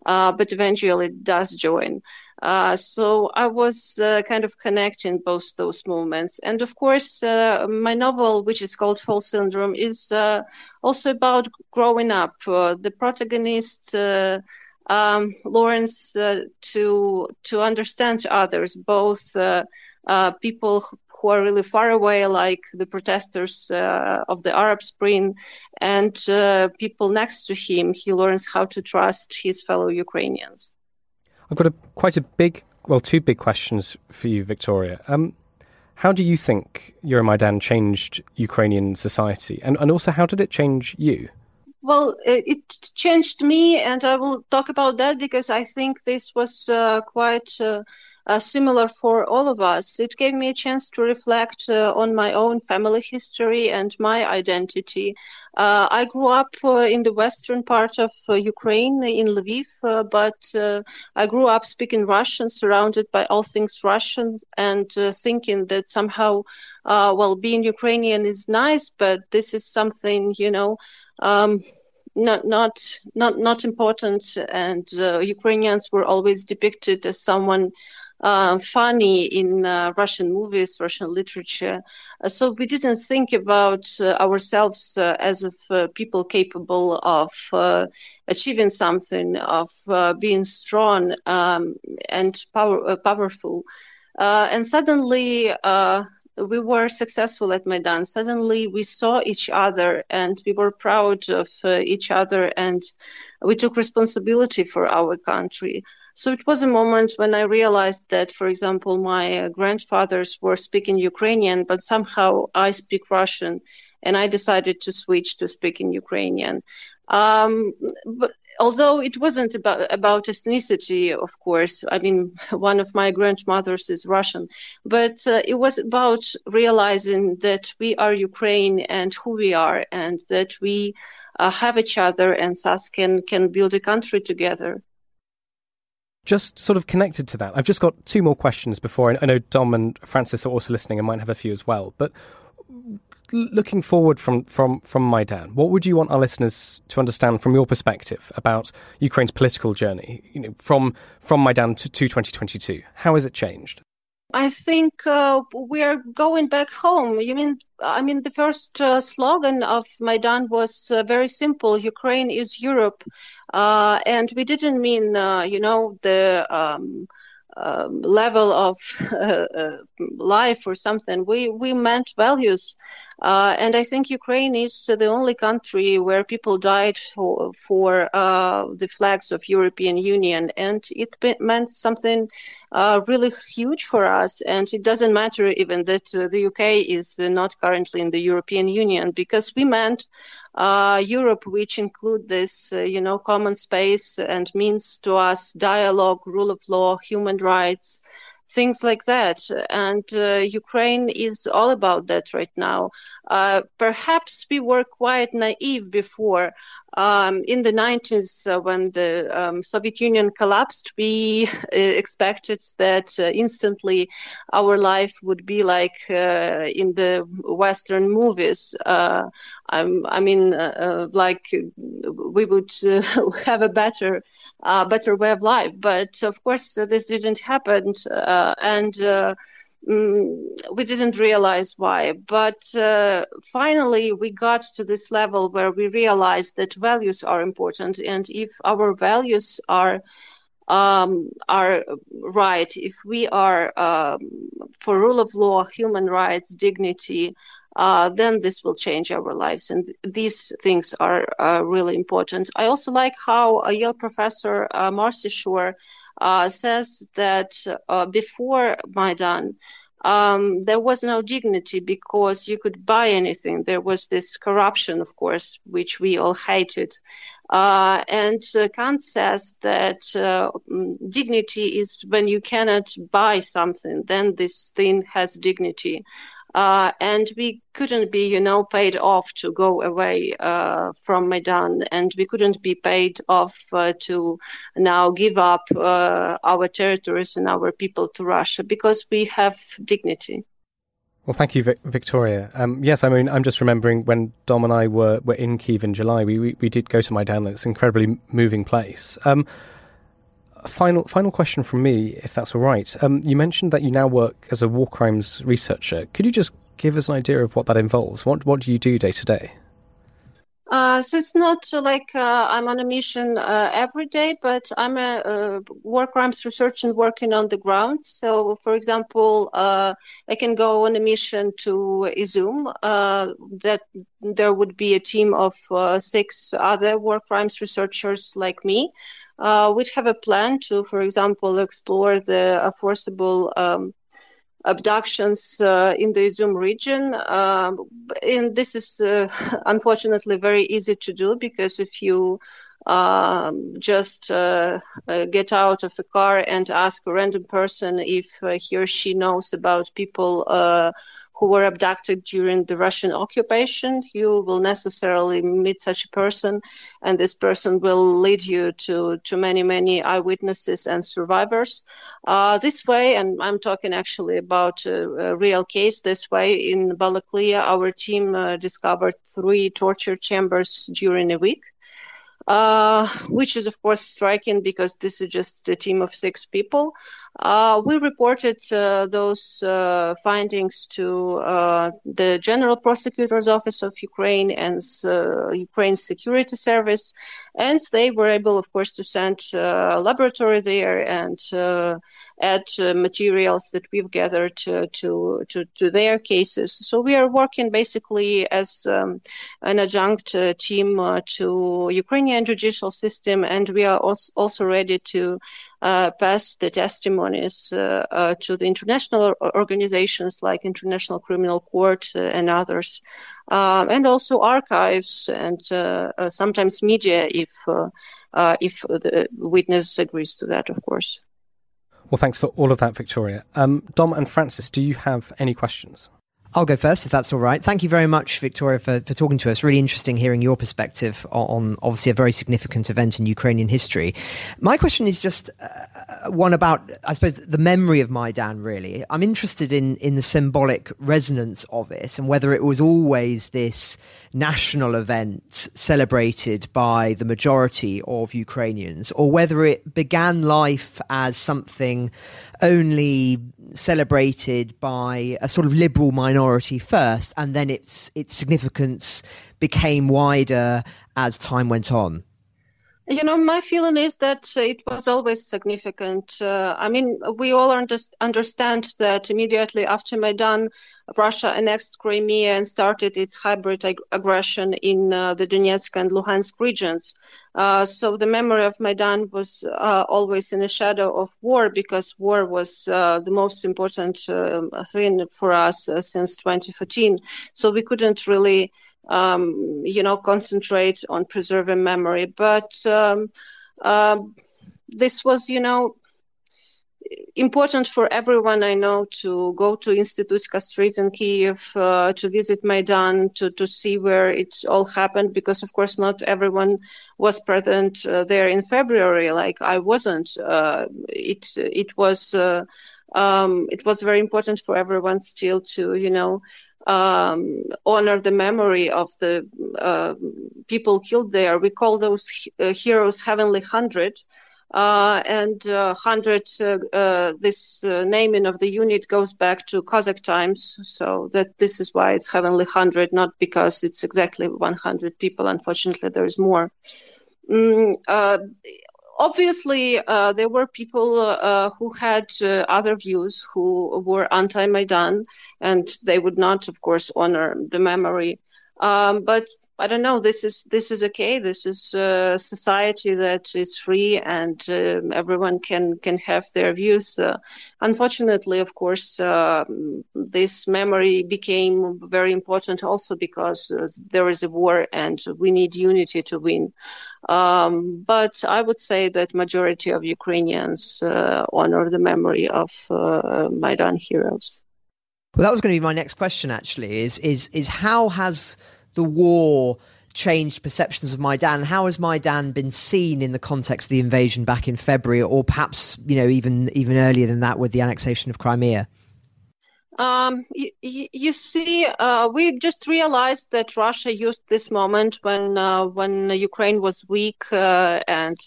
but eventually does join. so I was kind of connecting both those moments, and of course, my novel, which is called Fall Syndrome, is also about growing up. the protagonist um, learns uh, to to understand others, both uh, uh, people who are really far away, like the protesters uh, of the Arab Spring, and uh, people next to him. He learns how to trust his fellow Ukrainians. I've got a, quite a big, well, two big questions for you, Victoria. Um, how do you think Euromaidan changed Ukrainian society, and, and also how did it change you? Well, it changed me, and I will talk about that because I think this was uh, quite uh, similar for all of us. It gave me a chance to reflect uh, on my own family history and my identity. Uh, I grew up uh, in the western part of Ukraine, in Lviv, but I grew up speaking Russian, surrounded by all things Russian, and thinking that somehow, well, being Ukrainian is nice, but this is something, you know um, not not not not important and uh, Ukrainians were always depicted as someone uh, funny in uh, Russian movies, Russian literature. Uh, so we didn't think about uh, ourselves uh, as of people capable of achieving something, of being strong um, and power, powerful. and suddenly, we were successful at Maidan. Suddenly, we saw each other and we were proud of uh, each other and we took responsibility for our country. So it was a moment when I realized that, for example, my uh, grandfathers were speaking Ukrainian, but somehow I speak Russian. and I decided to switch to speaking Ukrainian. Um, but although it wasn't about about ethnicity, of course. I mean, one of my grandmothers is Russian, but uh, it was about realizing that we are Ukraine and who we are, and that we uh, have each other, and thus can can build a country together. Just sort of connected to that, I've just got two more questions before. I know Dom and Francis are also listening and might have a few as well. But looking forward from, from, from Maidan, what would you want our listeners to understand from your perspective about Ukraine's political journey, you know, from from Maidan to, to 2022? How has it changed? I think uh, we are going back home. You mean? I mean, the first uh, slogan of Maidan was uh, very simple: "Ukraine is Europe," uh, and we didn't mean, uh, you know, the um, um, level of uh, life or something. We we meant values. Uh, and I think Ukraine is the only country where people died for, for uh, the flags of European Union, and it meant something uh, really huge for us. And it doesn't matter even that uh, the UK is not currently in the European Union, because we meant uh, Europe, which include this, uh, you know, common space and means to us dialogue, rule of law, human rights things like that. And uh, Ukraine is all about that right now. Uh, perhaps we were quite naive before. Um, in the 90s, uh, when the um, Soviet Union collapsed, we uh, expected that uh, instantly our life would be like uh, in the Western movies. I mean, like we would have a better, better way of life. But of course, this didn't happen, and Mm, we didn't realize why. But uh, finally, we got to this level where we realized that values are important, and if our values are um, are right, if we are um, for rule of law, human rights, dignity, uh, then this will change our lives. And these things are uh, really important. I also like how a Yale professor, uh, Marci Shore, uh, says that uh, before Maidan, um, there was no dignity because you could buy anything. There was this corruption, of course, which we all hated. Uh, and uh, Kant says that uh, mm, dignity is when you cannot buy something, then this thing has dignity uh, and we couldn't be, you know, paid off to go away uh, from Maidan, and we couldn't be paid off uh, to now give up uh, our territories and our people to Russia because we have dignity. Well, thank you, Victoria. Um, yes, I mean, I'm just remembering when Dom and I were, were in Kiev in July, we, we, we did go to Maidan. It's an incredibly moving place. Um, final final question from me, if that's all right. Um, you mentioned that you now work as a war crimes researcher. Could you just give us an idea of what that involves? What what do you do day to day? Uh, so it's not like uh, I'm on a mission uh, every day, but I'm a, a, war crimes researcher and working on the ground. So, for example, uh, I can go on a mission to Izum. Uh, that there would be a team of six other war crimes researchers like me uh, which have a plan to, for example, explore the forcible um, abductions uh, in the Izum region. Uh, and this is uh, unfortunately very easy to do because if you um, just uh, uh, get out of a car and ask a random person if uh, he or she knows about people who were abducted during the Russian occupation, you will necessarily meet such a person, and this person will lead you to, to many, many eyewitnesses and survivors. Uh, this way, and I'm talking actually about a, a, real case, this way in Balaklia, our team uh, discovered three torture chambers during a week. Uh, which is of course striking because this is just a team of six people. Uh, we reported uh, those uh, findings to uh, the General Prosecutor's Office of Ukraine and Ukraine's Security Service, and they were able, of course, to send a laboratory there and add materials that we've gathered to, to, to, their cases. So we are working basically as um, an adjunct team to Ukrainian judicial system, and we are also ready to uh, pass the testimonies uh, uh, to the international organizations like International Criminal Court uh, and others, um, and also archives and uh, uh, sometimes media if if the witness agrees to that, of course. Well, thanks for all of that, Victoria. Um, Dom and Francis, do you have any questions? I'll go first, if that's all right. Thank you very much, Victoria, for, for talking to us. Really interesting hearing your perspective on, on obviously a very significant event in Ukrainian history. My question is just uh, one about, I suppose, the memory of Maidan, really. I'm interested in, in the symbolic resonance of it and whether it was always this national event celebrated by the majority of Ukrainians, or whether it began life as something only celebrated by a sort of liberal minority first, and then its its significance became wider as time went on. You know, my feeling is that it was always significant. Uh, I mean, we all understand that immediately after Maidan, Russia annexed Crimea and started its hybrid ag- aggression in uh, the Donetsk and Luhansk regions. Uh, so the memory of Maidan was uh, always in the shadow of war because war was uh, the most important um, thing for us uh, since 2014. So we couldn't really um, you know, concentrate on preserving memory. But um, uh, this was, you know, important for everyone I know to go to Institutska Street in Kiev, uh, to visit Maidan, to, to see where it all happened, because of course not everyone was present uh, there in February, like I wasn't. Uh, it it was uh, um, it was very important for everyone still to you know um, honor the memory of the uh, people killed there. We call those uh, heroes Heavenly Hundred. Uh, and uh, hundred, uh, uh, this naming of the unit goes back to Cossack times, so that this is why it's Heavenly Hundred, not because it's exactly 100 people. Unfortunately, there is more. Mm, obviously, uh, there were people uh, who had uh, other views, who were anti-Maidan, and they would not, of course, honor the memory. Um, but I don't know. This is this is okay. This is a society that is free, and um, everyone can can have their views. Uh, unfortunately, of course, uh, this memory became very important also because uh, there is a war, and we need unity to win. Um, but I would say that majority of Ukrainians uh, honor the memory of uh, Maidan heroes. Well, that was going to be my next question. Actually, is is is how has the war changed perceptions of Maidan? How has Maidan been seen in the context of the invasion back in February, or perhaps you know even even earlier than that with the annexation of Crimea? Um, you, you, see, uh, we just realized that Russia used this moment when uh, when Ukraine was weak uh, and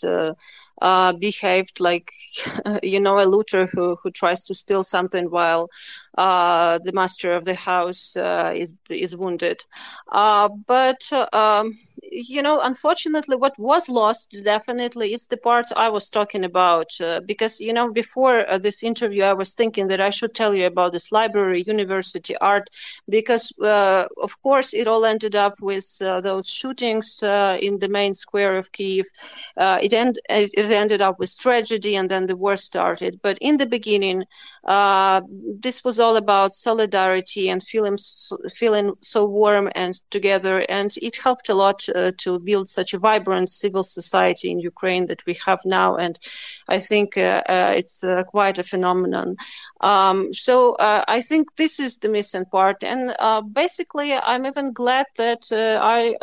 uh, behaved like you know a looter who who tries to steal something while uh, the master of the house uh, is is wounded. Uh, but um, you know, unfortunately, what was lost definitely is the part I was talking about. Uh, because you know, before uh, this interview, I was thinking that I should tell you about this library, university, art, because of course it all ended up with those shootings in the main square of Kiev. it, end, it ended up with tragedy, and then the war started. But in the beginning, this was all about solidarity and feeling feeling so warm and together, and it helped a lot uh, to build such a vibrant civil society in Ukraine that we have now, and I think uh, uh it's uh, quite a phenomenon. Um, so uh, I think this is the missing part, and basically, I'm even glad that I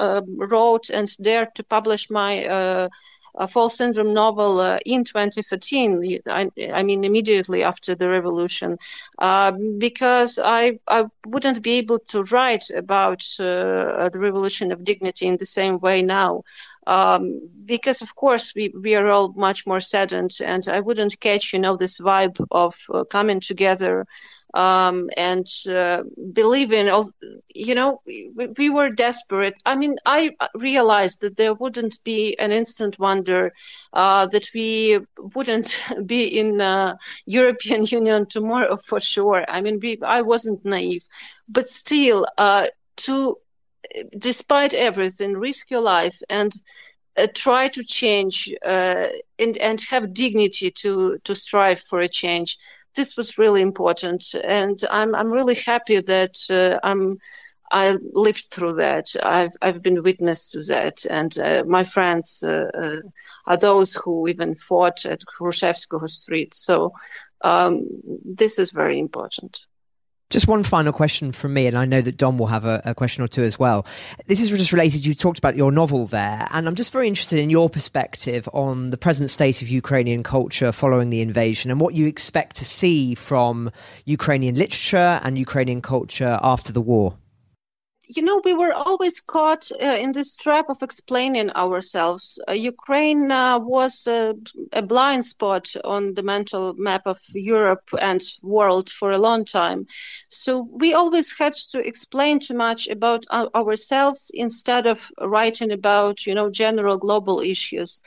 wrote and dared to publish my a fall syndrome novel uh, in 2013. I, I, mean, immediately after the revolution, uh, because I, I wouldn't be able to write about uh, the revolution of dignity in the same way now. Um, because of course we, we are all much more saddened and I wouldn't catch, you know, this vibe of uh, coming together. Um, and uh, believe in you know we, we, were desperate. I mean i realized that there wouldn't be an instant wonder uh, that we wouldn't be in uh, european union tomorrow for sure. I mean we, i wasn't naive. But still uh, to despite everything risk your life and uh, try to change uh, and and have dignity to to strive for a change. This was really important, and I'm I'm really happy that uh, I'm. I lived through that. I've I've been witness to that, and uh, my friends uh, uh, are those who even fought at Hrushevskoho Street. So um, this is very important. Just one final question from me, and I know that Dom will have a, a, question or two as well. This is just related. You talked about your novel there, and I'm just very interested in your perspective on the present state of Ukrainian culture following the invasion and what you expect to see from Ukrainian literature and Ukrainian culture after the war you know, we were always caught uh, in this trap of explaining ourselves. Uh, Ukraine uh, was a blind spot on the mental map of Europe and world for a long time. So we always had to explain too much about ourselves instead of writing about, you know, general global issues.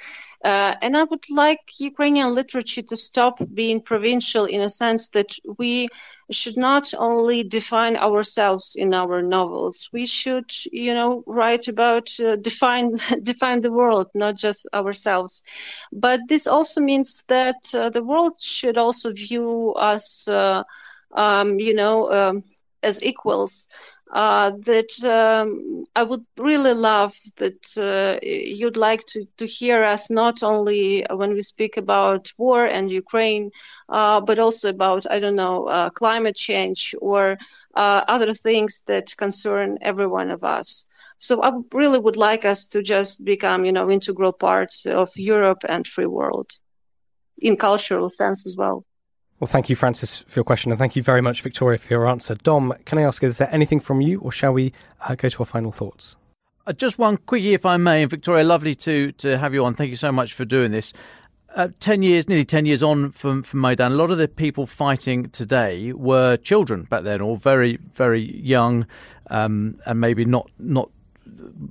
Uh, and I would like Ukrainian literature to stop being provincial in a sense that we should not only define ourselves in our novels. We should, you know, write about uh, define define the world, not just ourselves. But this also means that uh, the world should also view us, uh, um, you know, um, as equals uh, that um, I would really love that uh, you'd like to, to hear us not only when we speak about war and Ukraine, uh, but also about, I don't know, uh, climate change or uh, other things that concern every one of us. So I really would like us to just become, you know, integral parts of Europe and free world in cultural sense as well. Well, thank you, Francis, for your question, and thank you very much, Victoria, for your answer. Dom, can I ask, is there anything from you, or shall we uh, go to our final thoughts? Uh, just one quickie, if I may. And Victoria, lovely to to have you on. Thank you so much for doing this. Uh, 10 years, nearly 10 years on from, from Maidan, a lot of the people fighting today were children back then, or very, very young, um, and maybe not, not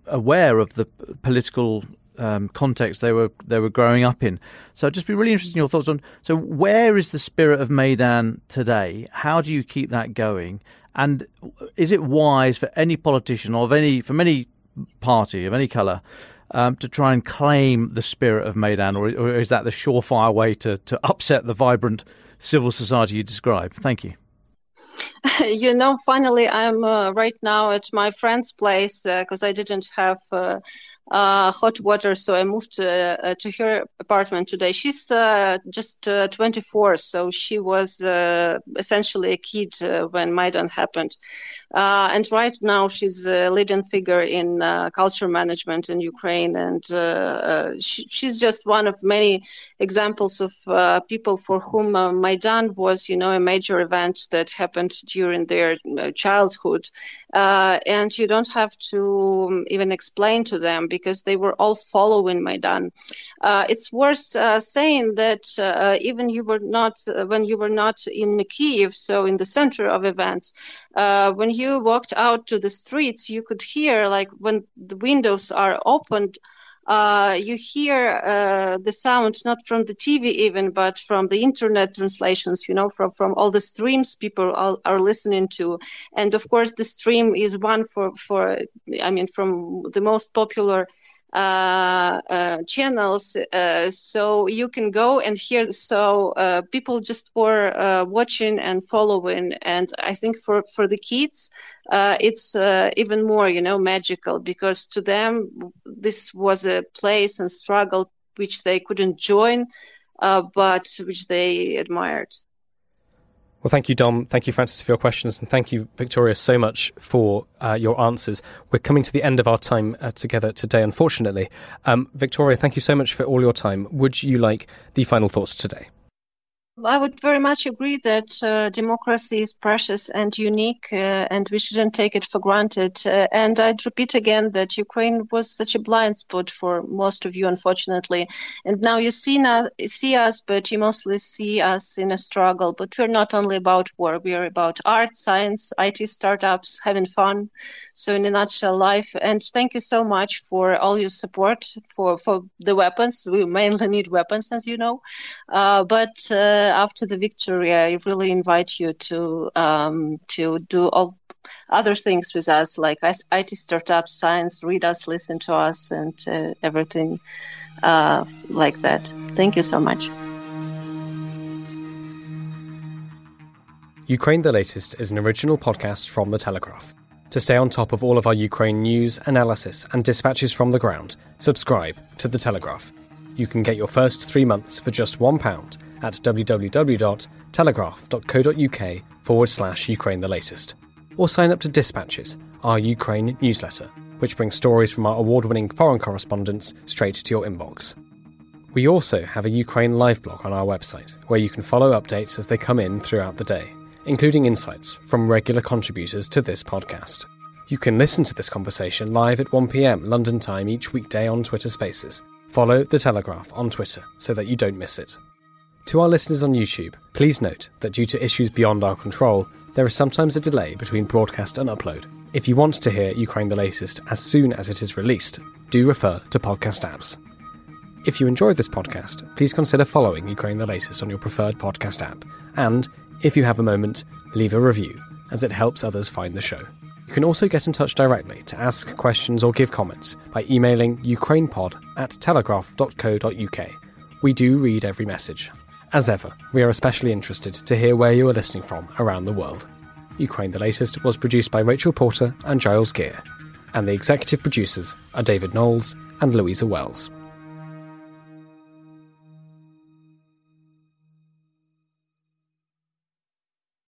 aware of the political um, context they were they were growing up in. So I'd just be really interested in your thoughts on. So where is the spirit of Maidan today? How do you keep that going? And is it wise for any politician or of any from any party of any colour um, to try and claim the spirit of Maidan, or, or is that the surefire way to to upset the vibrant civil society you describe? Thank you. you know, finally, I'm uh, right now at my friend's place because uh, I didn't have uh, uh, hot water, so I moved uh, uh to her apartment today. She's uh, just uh, 24, so she was essentially a kid when Maidan happened. and right now, she's a leading figure in culture management in Ukraine, and she, she's just one of many examples of people for whom Maidan was, you know, a major event that happened during their childhood. and you don't have to um, even explain to them because they were all following Maidan. Uh, it's worth uh, saying that uh, even you were not uh, when you were not in Kiev, so in the center of events, uh, when you walked out to the streets, you could hear like when the windows are opened. Uh, you hear uh, the sound not from the TV even, but from the internet translations. You know, from from all the streams people are, listening to, and of course, the stream is one for for I mean, from the most popular channels uh, so you can go and hear so uh, people just were uh, watching and following. And i think for for the kids uh, it's even more you know magical because to them this was a place and struggle which they couldn't join but which they admired well, thank you, Dom. Thank you, Francis, for your questions. And thank you, Victoria, so much for uh, your answers. We're coming to the end of our time uh, together today, unfortunately. Um, Victoria, thank you so much for all your time. Would you like the final thoughts today? I would very much agree that uh, democracy is precious and unique, uh, and we shouldn't take it for granted. Uh, and I'd repeat again that Ukraine was such a blind spot for most of you, unfortunately. And now you see, na- see us, but you mostly see us in a struggle. But we're not only about war, we are about art, science, IT startups, having fun. So, in a nutshell, life. And thank you so much for all your support for, for the weapons. We mainly need weapons, as you know. Uh, but uh, after the victory, I really invite you to um, to do all other things with us, like IT startups, science, read us, listen to us, and uh, everything uh, like that. Thank you so much. Ukraine the Latest is an original podcast from The Telegraph. To stay on top of all of our Ukraine news, analysis, and dispatches from the ground, subscribe to The Telegraph. You can get your first three months for just £1 at www.telegraph.co.uk forward slash Ukraine the latest. Or sign up to Dispatches, our Ukraine newsletter, which brings stories from our award winning foreign correspondents straight to your inbox. We also have a Ukraine live blog on our website, where you can follow updates as they come in throughout the day including insights from regular contributors to this podcast. You can listen to this conversation live at 1pm London time each weekday on Twitter Spaces. Follow The Telegraph on Twitter so that you don't miss it. To our listeners on YouTube, please note that due to issues beyond our control, there is sometimes a delay between broadcast and upload. If you want to hear Ukraine the latest as soon as it is released, do refer to podcast apps. If you enjoy this podcast, please consider following Ukraine the latest on your preferred podcast app, and if you have a moment, leave a review, as it helps others find the show. You can also get in touch directly to ask questions or give comments by emailing ukrainepod at telegraph.co.uk. We do read every message. As ever, we are especially interested to hear where you are listening from around the world. Ukraine the Latest was produced by Rachel Porter and Giles Gear, and the executive producers are David Knowles and Louisa Wells.